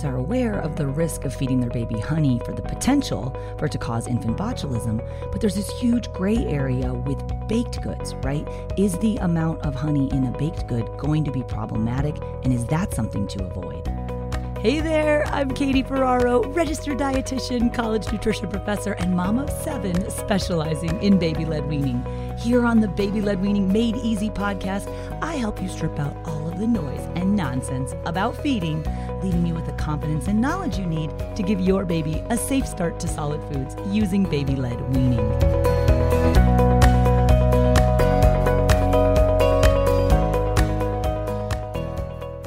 Parents are aware of the risk of feeding their baby honey for the potential for it to cause infant botulism. But there's this huge gray area with baked goods, right? Is the amount of honey in a baked good going to be problematic? And is that something to avoid? Hey there, I'm Katie Ferraro, registered dietitian, college nutrition professor, and mom of seven specializing in baby led weaning. Here on the Baby Led Weaning Made Easy podcast, I help you strip out all of the noise and nonsense about feeding, leaving you with the confidence and knowledge you need to give your baby a safe start to solid foods using baby led weaning.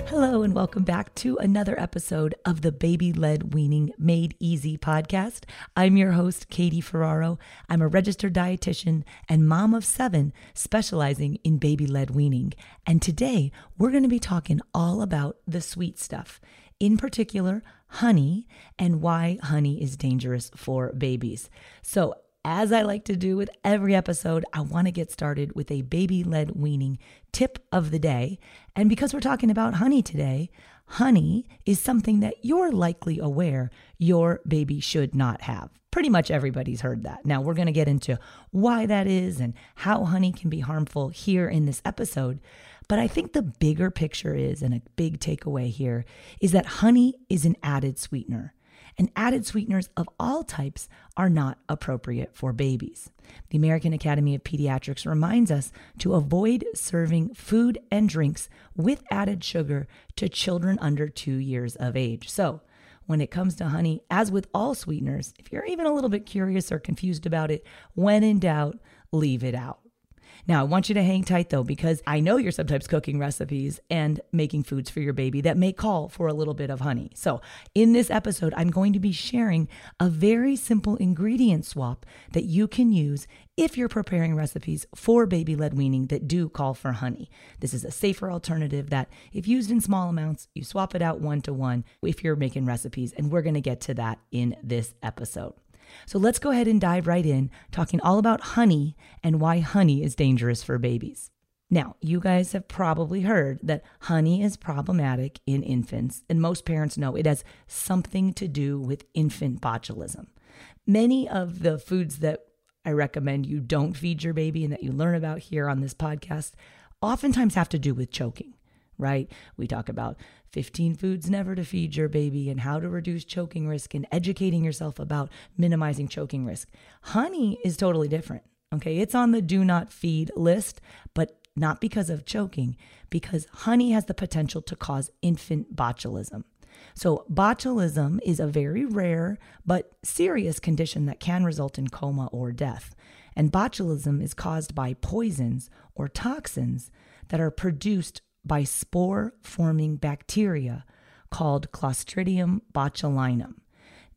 Hello, and welcome back to another episode of the Baby Led Weaning Made Easy podcast. I'm your host, Katie Ferraro. I'm a registered dietitian and mom of seven, specializing in baby led weaning. And today we're going to be talking all about the sweet stuff, in particular, honey, and why honey is dangerous for babies. So, as I like to do with every episode, I want to get started with a baby led weaning tip of the day. And because we're talking about honey today, honey is something that you're likely aware your baby should not have. Pretty much everybody's heard that. Now, we're going to get into why that is and how honey can be harmful here in this episode. But I think the bigger picture is, and a big takeaway here, is that honey is an added sweetener and added sweeteners of all types are not appropriate for babies. The American Academy of Pediatrics reminds us to avoid serving food and drinks with added sugar to children under two years of age. So, when it comes to honey, as with all sweeteners, if you're even a little bit curious or confused about it, when in doubt, leave it out. Now, I want you to hang tight though, because I know you're sometimes cooking recipes and making foods for your baby that may call for a little bit of honey. So, in this episode, I'm going to be sharing a very simple ingredient swap that you can use if you're preparing recipes for baby led weaning that do call for honey. This is a safer alternative that, if used in small amounts, you swap it out one to one if you're making recipes. And we're going to get to that in this episode. So let's go ahead and dive right in, talking all about honey and why honey is dangerous for babies. Now, you guys have probably heard that honey is problematic in infants, and most parents know it has something to do with infant botulism. Many of the foods that I recommend you don't feed your baby and that you learn about here on this podcast oftentimes have to do with choking right? We talk about 15 foods never to feed your baby and how to reduce choking risk and educating yourself about minimizing choking risk. Honey is totally different. Okay. It's on the do not feed list, but not because of choking, because honey has the potential to cause infant botulism. So, botulism is a very rare but serious condition that can result in coma or death. And botulism is caused by poisons or toxins that are produced by spore forming bacteria called Clostridium botulinum.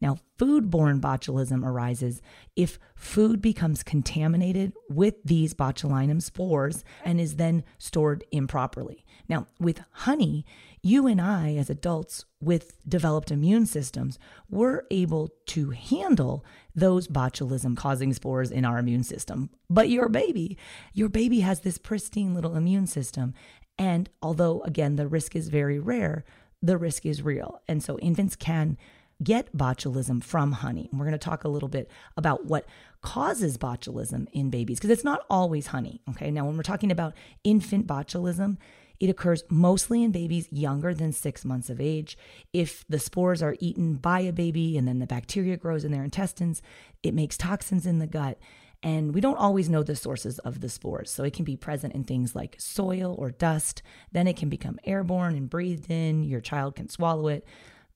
Now, foodborne botulism arises if food becomes contaminated with these botulinum spores and is then stored improperly. Now, with honey, you and I, as adults with developed immune systems, we're able to handle those botulism causing spores in our immune system. But your baby, your baby has this pristine little immune system, and although, again, the risk is very rare, the risk is real. And so infants can get botulism from honey. And we're going to talk a little bit about what causes botulism in babies because it's not always honey. Okay. Now, when we're talking about infant botulism, It occurs mostly in babies younger than six months of age. If the spores are eaten by a baby and then the bacteria grows in their intestines, it makes toxins in the gut. And we don't always know the sources of the spores. So it can be present in things like soil or dust. Then it can become airborne and breathed in. Your child can swallow it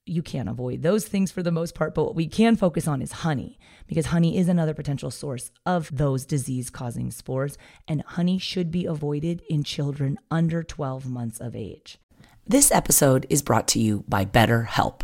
you can't avoid those things for the most part, but what we can focus on is honey because honey is another potential source of those disease causing spores, and honey should be avoided in children under 12 months of age. This episode is brought to you by BetterHelp.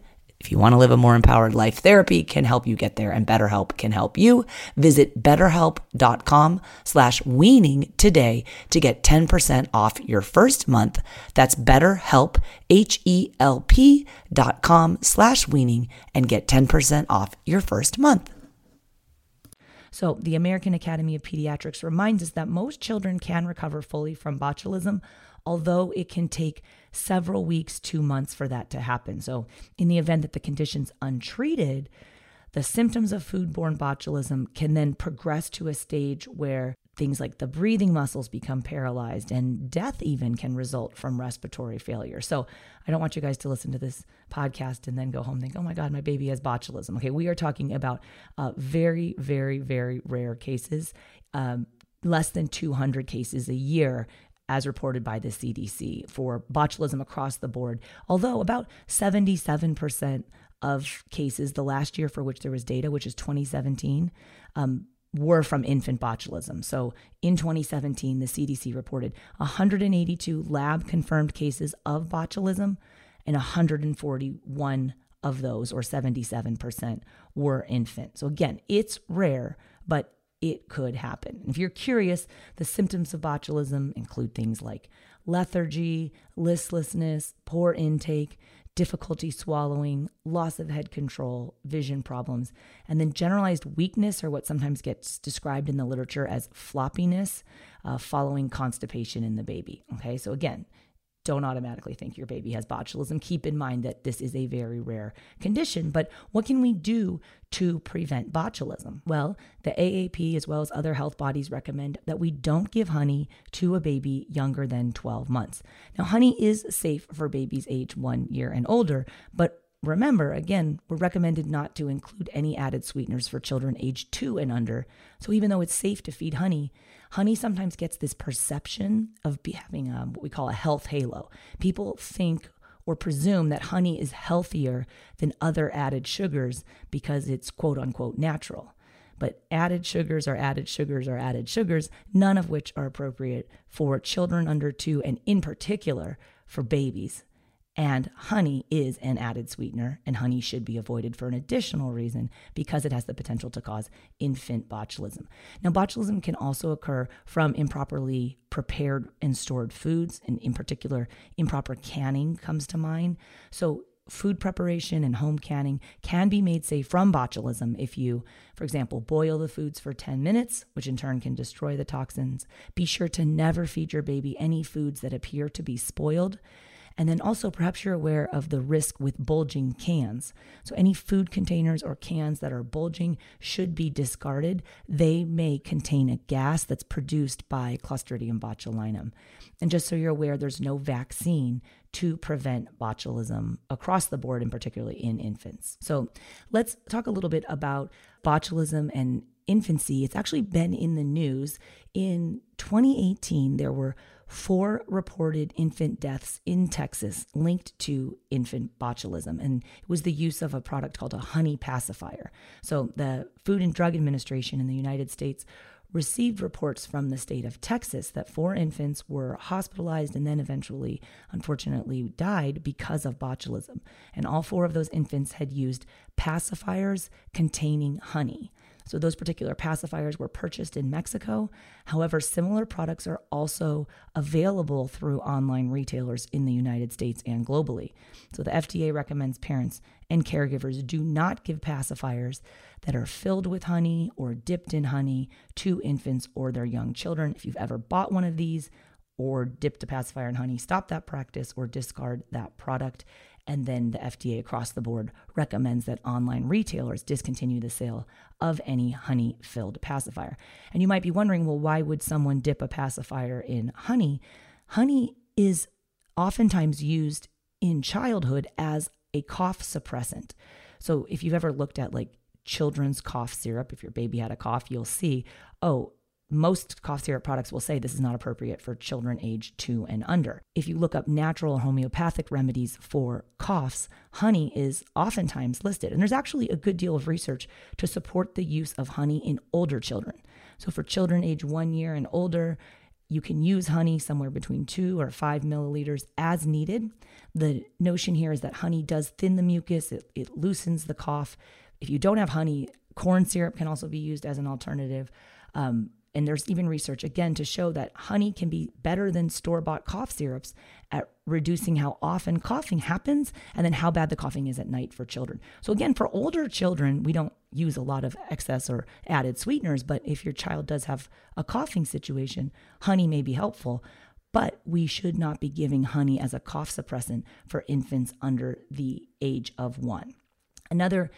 If you want to live a more empowered life, therapy can help you get there and BetterHelp can help you. Visit betterhelp.com slash weaning today to get 10% off your first month. That's betterhelp, H-E-L-P dot com slash weaning and get 10% off your first month. So, the American Academy of Pediatrics reminds us that most children can recover fully from botulism, although it can take several weeks two months for that to happen. So, in the event that the condition's untreated, the symptoms of foodborne botulism can then progress to a stage where things like the breathing muscles become paralyzed and death even can result from respiratory failure. So I don't want you guys to listen to this podcast and then go home and think, oh my God, my baby has botulism. Okay, we are talking about uh, very, very, very rare cases, um, less than 200 cases a year as reported by the CDC for botulism across the board, although about 77% of cases the last year for which there was data, which is 2017, um, were from infant botulism. So in 2017, the CDC reported 182 lab confirmed cases of botulism, and 141 of those, or 77%, were infant. So again, it's rare, but it could happen. If you're curious, the symptoms of botulism include things like lethargy, listlessness, poor intake, difficulty swallowing, loss of head control, vision problems, and then generalized weakness, or what sometimes gets described in the literature as floppiness, uh, following constipation in the baby. Okay, so again, don't automatically think your baby has botulism. Keep in mind that this is a very rare condition. But what can we do to prevent botulism? Well, the AAP, as well as other health bodies, recommend that we don't give honey to a baby younger than 12 months. Now, honey is safe for babies age one year and older, but Remember, again, we're recommended not to include any added sweeteners for children age two and under. So even though it's safe to feed honey, honey sometimes gets this perception of having a, um, what we call a health halo. People think or presume that honey is healthier than other added sugars because it's quote unquote natural. But added sugars are added sugars are added sugars, none of which are appropriate for children under two, and in particular for babies. And honey is an added sweetener, and honey should be avoided for an additional reason because it has the potential to cause infant botulism. Now, botulism can also occur from improperly prepared and stored foods, and in particular, improper canning comes to mind. So, food preparation and home canning can be made safe from botulism if you, for example, boil the foods for 10 minutes, which in turn can destroy the toxins. Be sure to never feed your baby any foods that appear to be spoiled and then also, perhaps you're aware of the risk with bulging cans. So, any food containers or cans that are bulging should be discarded. They may contain a gas that's produced by Clostridium botulinum. And just so you're aware, there's no vaccine to prevent botulism across the board, and particularly in infants. So, let's talk a little bit about botulism and infancy. It's actually been in the news. In 2018, there were four reported infant deaths in Texas linked to infant botulism. And it was the use of a product called a honey pacifier. So the Food and Drug Administration in the United States received reports from the state of Texas that four infants were hospitalized and then eventually, unfortunately, died because of botulism. And all four of those infants had used pacifiers containing honey. So those particular pacifiers were purchased in Mexico. However, similar products are also available through online retailers in the United States and globally. So the FDA recommends parents and caregivers do not give pacifiers that are filled with honey or dipped in honey to infants or their young children. If you've ever bought one of these, or dipped a pacifier in honey, stop that practice or discard that product. And then the FDA across the board recommends that online retailers discontinue the sale of any honey filled pacifier. And you might be wondering, well, why would someone dip a pacifier in honey? Honey is oftentimes used in childhood as a cough suppressant. So if you've ever looked at like children's cough syrup, if your baby had a cough, you'll see, oh, most cough syrup products will say this is not appropriate for children age two and under. If you look up natural homeopathic remedies for coughs, honey is oftentimes listed. And there's actually a good deal of research to support the use of honey in older children. So for children age one year and older, you can use honey somewhere between two or five milliliters as needed. The notion here is that honey does thin the mucus, it, it loosens the cough. If you don't have honey, corn syrup can also be used as an alternative. Um, and there's even research again to show that honey can be better than store bought cough syrups at reducing how often coughing happens and then how bad the coughing is at night for children. So, again, for older children, we don't use a lot of excess or added sweeteners, but if your child does have a coughing situation, honey may be helpful. But we should not be giving honey as a cough suppressant for infants under the age of one. Another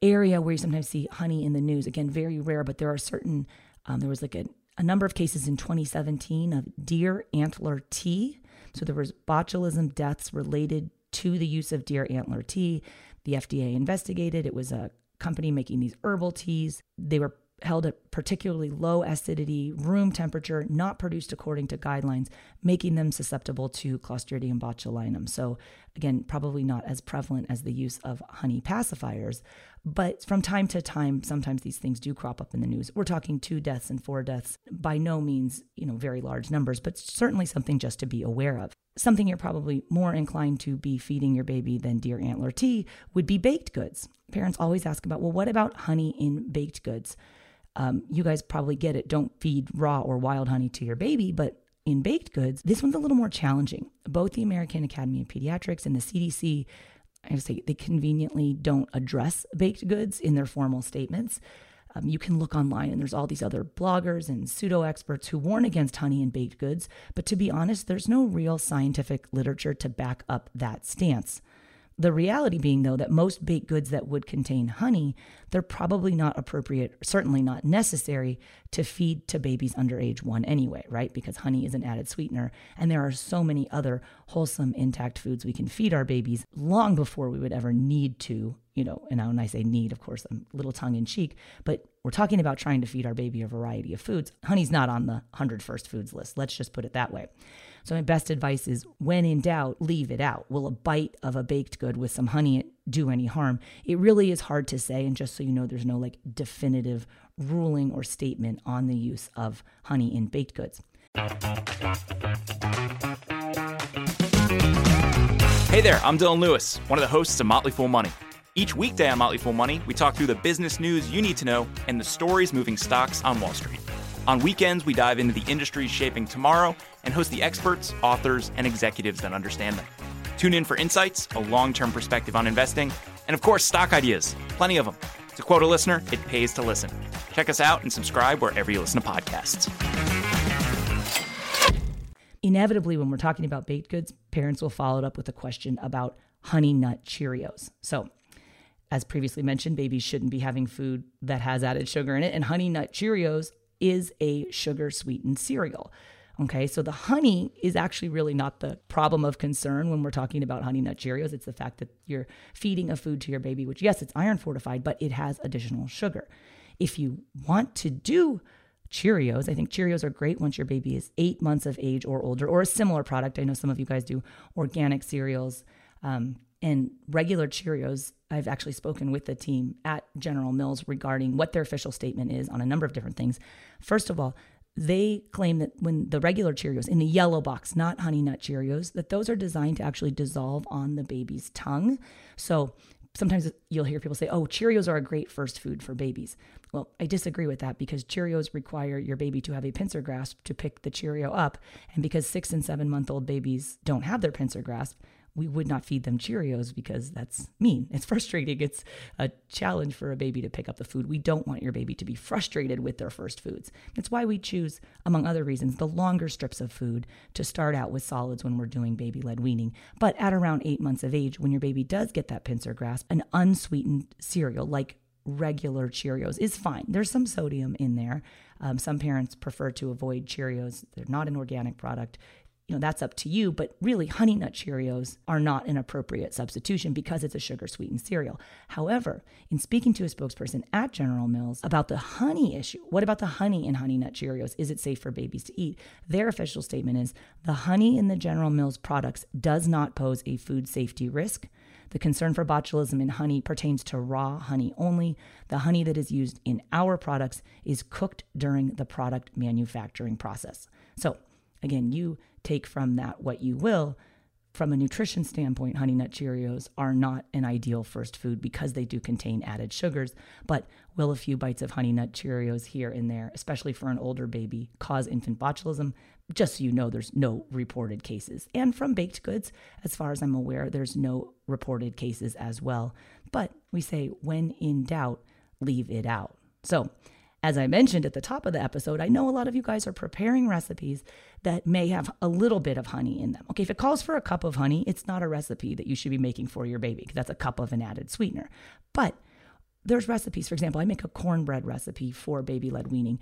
area where you sometimes see honey in the news, again, very rare, but there are certain um, there was like a, a number of cases in 2017 of deer antler tea. So there was botulism deaths related to the use of deer antler tea. The FDA investigated. It was a company making these herbal teas. They were held at particularly low acidity, room temperature, not produced according to guidelines, making them susceptible to Clostridium botulinum. So, again, probably not as prevalent as the use of honey pacifiers, but from time to time, sometimes these things do crop up in the news. We're talking two deaths and four deaths, by no means, you know, very large numbers, but certainly something just to be aware of. Something you're probably more inclined to be feeding your baby than deer antler tea would be baked goods. Parents always ask about, well, what about honey in baked goods? Um, you guys probably get it. Don't feed raw or wild honey to your baby, but in baked goods, this one's a little more challenging. Both the American Academy of Pediatrics and the CDC, I would say they conveniently don't address baked goods in their formal statements. Um, you can look online and there's all these other bloggers and pseudo experts who warn against honey and baked goods. But to be honest, there's no real scientific literature to back up that stance. The reality being, though, that most baked goods that would contain honey, they're probably not appropriate, certainly not necessary to feed to babies under age one anyway, right? Because honey is an added sweetener. And there are so many other wholesome, intact foods we can feed our babies long before we would ever need to, you know. And when I say need, of course, I'm a little tongue in cheek, but we're talking about trying to feed our baby a variety of foods. Honey's not on the 100 first foods list. Let's just put it that way. So, my best advice is when in doubt, leave it out. Will a bite of a baked good with some honey do any harm? It really is hard to say. And just so you know, there's no like definitive ruling or statement on the use of honey in baked goods. Hey there, I'm Dylan Lewis, one of the hosts of Motley Fool Money. Each weekday on Motley Fool Money, we talk through the business news you need to know and the stories moving stocks on Wall Street. On weekends, we dive into the industries shaping tomorrow and host the experts, authors, and executives that understand them. Tune in for insights, a long term perspective on investing, and of course, stock ideas. Plenty of them. To quote a listener, it pays to listen. Check us out and subscribe wherever you listen to podcasts. Inevitably, when we're talking about baked goods, parents will follow it up with a question about honey nut Cheerios. So, as previously mentioned, babies shouldn't be having food that has added sugar in it, and honey nut Cheerios is a sugar sweetened cereal. Okay, so the honey is actually really not the problem of concern when we're talking about honey nut Cheerios. It's the fact that you're feeding a food to your baby, which, yes, it's iron fortified, but it has additional sugar. If you want to do Cheerios, I think Cheerios are great once your baby is eight months of age or older, or a similar product. I know some of you guys do organic cereals. Um, and regular Cheerios, I've actually spoken with the team at General Mills regarding what their official statement is on a number of different things. First of all, they claim that when the regular Cheerios in the yellow box, not Honey Nut Cheerios, that those are designed to actually dissolve on the baby's tongue. So sometimes you'll hear people say, oh, Cheerios are a great first food for babies. Well, I disagree with that because Cheerios require your baby to have a pincer grasp to pick the Cheerio up. And because six and seven month old babies don't have their pincer grasp, we would not feed them Cheerios because that's mean. It's frustrating. It's a challenge for a baby to pick up the food. We don't want your baby to be frustrated with their first foods. That's why we choose, among other reasons, the longer strips of food to start out with solids when we're doing baby led weaning. But at around eight months of age, when your baby does get that pincer grasp, an unsweetened cereal like regular Cheerios is fine. There's some sodium in there. Um, some parents prefer to avoid Cheerios. They're not an organic product you know, that's up to you. But really, Honey Nut Cheerios are not an appropriate substitution because it's a sugar sweetened cereal. However, in speaking to a spokesperson at General Mills about the honey issue, what about the honey in Honey Nut Cheerios? Is it safe for babies to eat? Their official statement is the honey in the General Mills products does not pose a food safety risk. The concern for botulism in honey pertains to raw honey only. The honey that is used in our products is cooked during the product manufacturing process. So, again, you take from that what you will. From a nutrition standpoint, Honey Nut Cheerios are not an ideal first food because they do contain added sugars. But will a few bites of Honey Nut Cheerios here and there, especially for an older baby, cause infant botulism? Just so you know, there's no reported cases. And from baked goods, as far as I'm aware, there's no reported cases as well. But we say, when in doubt, leave it out. So, as I mentioned at the top of the episode, I know a lot of you guys are preparing recipes that may have a little bit of honey in them. Okay, if it calls for a cup of honey, it's not a recipe that you should be making for your baby because that's a cup of an added sweetener. But there's recipes. For example, I make a cornbread recipe for baby led weaning.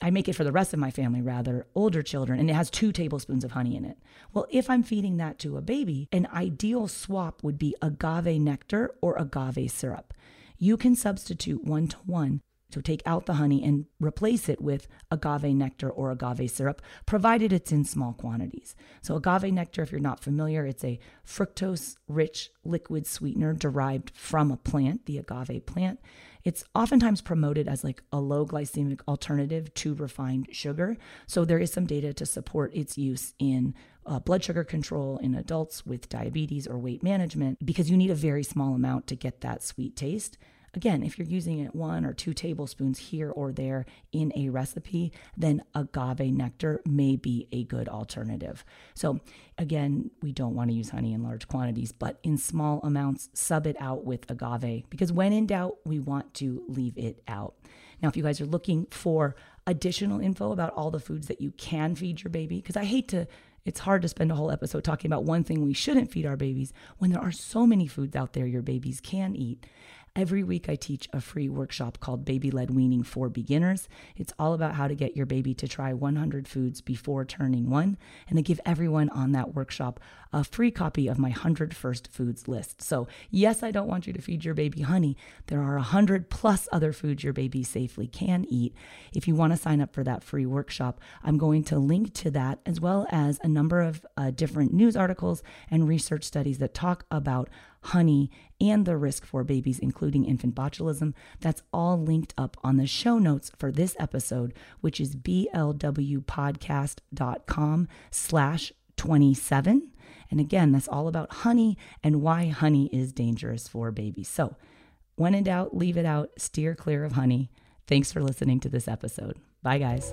I make it for the rest of my family, rather, older children, and it has two tablespoons of honey in it. Well, if I'm feeding that to a baby, an ideal swap would be agave nectar or agave syrup. You can substitute one to one so take out the honey and replace it with agave nectar or agave syrup, provided it's in small quantities. So, agave nectar, if you're not familiar, it's a fructose rich liquid sweetener derived from a plant, the agave plant. It's oftentimes promoted as like a low glycemic alternative to refined sugar. So, there is some data to support its use in uh, blood sugar control in adults with diabetes or weight management because you need a very small amount to get that sweet taste. Again, if you're using it one or two tablespoons here or there in a recipe, then agave nectar may be a good alternative. So, again, we don't want to use honey in large quantities, but in small amounts, sub it out with agave because when in doubt, we want to leave it out. Now, if you guys are looking for additional info about all the foods that you can feed your baby, because I hate to it's hard to spend a whole episode talking about one thing we shouldn't feed our babies when there are so many foods out there your babies can eat. Every week, I teach a free workshop called Baby Led Weaning for Beginners. It's all about how to get your baby to try 100 foods before turning one. And I give everyone on that workshop a free copy of my 100 First Foods list. So, yes, I don't want you to feed your baby honey. There are 100 plus other foods your baby safely can eat. If you want to sign up for that free workshop, I'm going to link to that as well as a number of uh, different news articles and research studies that talk about honey, and the risk for babies, including infant botulism. That's all linked up on the show notes for this episode, which is blwpodcast.com slash 27. And again, that's all about honey and why honey is dangerous for babies. So when in doubt, leave it out, steer clear of honey. Thanks for listening to this episode. Bye, guys.